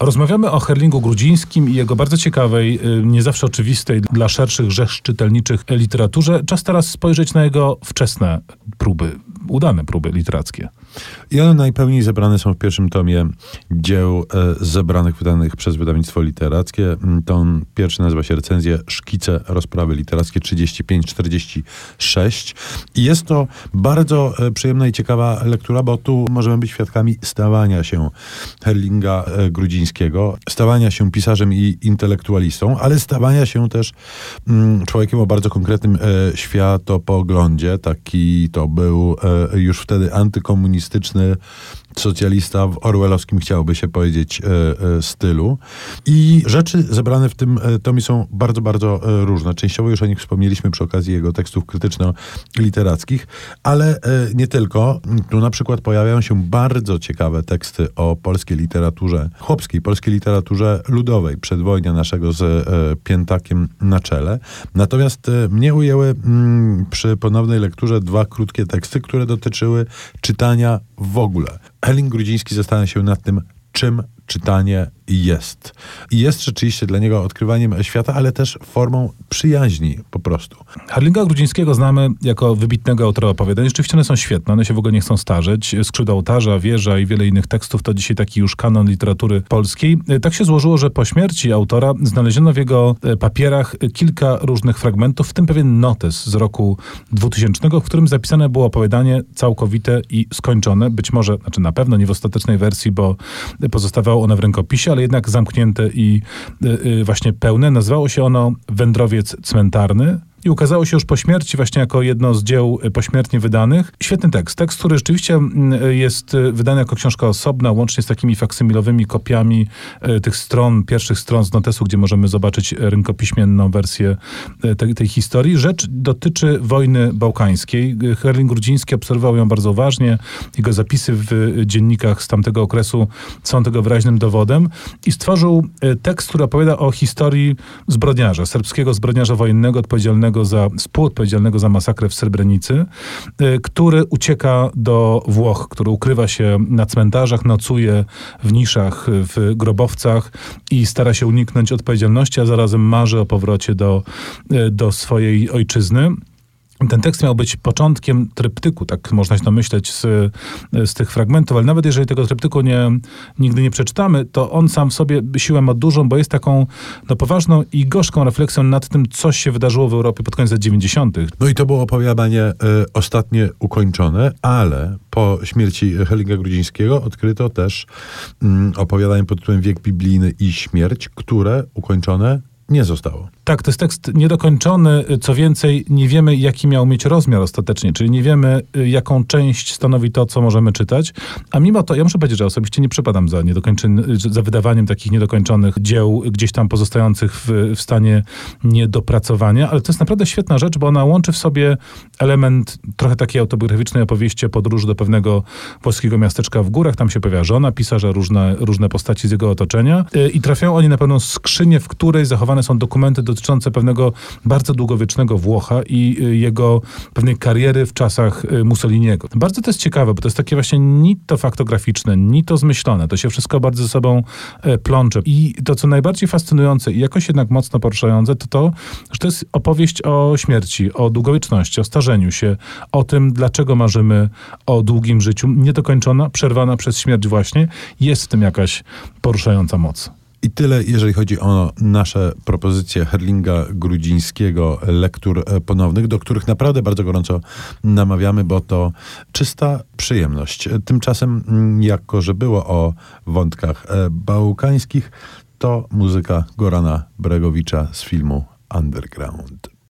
Rozmawiamy o Herlingu Grudzińskim i jego bardzo ciekawej, y, nie zawsze oczywistej dla szerszych rzesz czytelniczych literaturze. Czas teraz spojrzeć na jego wczesne próby, udane próby literackie. I one najpełniej zebrane są w pierwszym tomie dzieł e, zebranych, wydanych przez wydawnictwo literackie. Mm, Ton pierwszy nazywa się recenzja Szkice rozprawy literackie 35-46. I jest to bardzo e, przyjemna i ciekawa lektura, bo tu możemy być świadkami stawania się Herlinga e, Grudzińskiego, stawania się pisarzem i intelektualistą, ale stawania się też mm, człowiekiem o bardzo konkretnym światopoglądzie. Taki to był już wtedy antykomunistyczny komunistyczny socjalista w orwellowskim, chciałoby się powiedzieć, e, e, stylu. I rzeczy zebrane w tym e, tomie są bardzo, bardzo różne. Częściowo już o nich wspomnieliśmy przy okazji jego tekstów krytyczno-literackich, ale nie tylko. Tu na przykład pojawiają się bardzo ciekawe teksty o polskiej literaturze chłopskiej, polskiej literaturze ludowej, przedwojnia naszego z Piętakiem na czele. Natomiast mnie ujęły mm, przy ponownej lekturze dwa krótkie teksty, które dotyczyły czytania w ogóle. Helin Grudziński zastanawia się nad tym, czym czytanie jest. I jest rzeczywiście dla niego odkrywaniem świata, ale też formą przyjaźni po prostu. Herlinga Grudzińskiego znamy jako wybitnego autora opowiadań. Rzeczywiście one są świetne, one się w ogóle nie chcą starzeć. Skrzydła ołtarza, wieża i wiele innych tekstów to dzisiaj taki już kanon literatury polskiej. Tak się złożyło, że po śmierci autora znaleziono w jego e, papierach kilka różnych fragmentów, w tym pewien notes z roku 2000, w którym zapisane było opowiadanie całkowite i skończone. Być może, znaczy na pewno nie w ostatecznej wersji, bo pozostawało one w rękopisie, ale jednak zamknięte i y, y, właśnie pełne. Nazywało się ono Wędrowiec Cmentarny. I ukazało się już po śmierci właśnie jako jedno z dzieł y, pośmiertnie wydanych. Świetny tekst. Tekst, który rzeczywiście mm, jest y, wydany jako książka osobna, łącznie z takimi faksymilowymi kopiami y, tych stron, pierwszych stron z notesu, gdzie możemy zobaczyć rękopiśmienną wersję y, tej, tej historii. Rzecz dotyczy wojny bałkańskiej. Y, Herling Grudziński obserwował ją bardzo uważnie. Jego zapisy w y, dziennikach z tamtego okresu są tego wyraźnym dowodem. I stworzył y, tekst, który opowiada o historii zbrodniarza, serbskiego zbrodniarza wojennego odpowiedzialnego za, współodpowiedzialnego za masakrę w Srebrenicy, y, który ucieka do Włoch, który ukrywa się na cmentarzach, nocuje w niszach, w grobowcach i stara się uniknąć odpowiedzialności, a zarazem marzy o powrocie do, y, do swojej ojczyzny. Ten tekst miał być początkiem tryptyku, tak można się domyśleć z, z tych fragmentów, ale nawet jeżeli tego tryptyku nie, nigdy nie przeczytamy, to on sam w sobie siłę ma dużą, bo jest taką no, poważną i gorzką refleksją nad tym, co się wydarzyło w Europie pod koniec lat 90. No i to było opowiadanie e, ostatnie ukończone, ale po śmierci Hellinga Grudzińskiego odkryto też mm, opowiadanie pod tytułem Wiek Biblijny i Śmierć, które ukończone nie zostało. Tak, to jest tekst niedokończony. Co więcej, nie wiemy, jaki miał mieć rozmiar ostatecznie, czyli nie wiemy, y, jaką część stanowi to, co możemy czytać. A mimo to, ja muszę powiedzieć, że osobiście nie przepadam za, za wydawaniem takich niedokończonych dzieł, gdzieś tam pozostających w, w stanie niedopracowania, ale to jest naprawdę świetna rzecz, bo ona łączy w sobie element trochę takiej autobiograficznej opowieści o podróży do pewnego włoskiego miasteczka w górach. Tam się pojawia żona pisarza, różne, różne postaci z jego otoczenia y, i trafiają oni na pewną skrzynię, w której są dokumenty dotyczące pewnego bardzo długowiecznego Włocha i y, jego pewnej kariery w czasach y, Mussoliniego. Bardzo to jest ciekawe, bo to jest takie właśnie ni to faktograficzne, ni to zmyślone. To się wszystko bardzo ze sobą e, plącze. I to, co najbardziej fascynujące i jakoś jednak mocno poruszające, to to, że to jest opowieść o śmierci, o długowieczności, o starzeniu się, o tym, dlaczego marzymy o długim życiu, niedokończona, przerwana przez śmierć właśnie. Jest w tym jakaś poruszająca moc. I tyle, jeżeli chodzi o nasze propozycje Herlinga Grudzińskiego, lektur e, ponownych, do których naprawdę bardzo gorąco namawiamy, bo to czysta przyjemność. Tymczasem, mm, jako że było o wątkach e, bałkańskich, to muzyka Gorana Bregowicza z filmu Underground.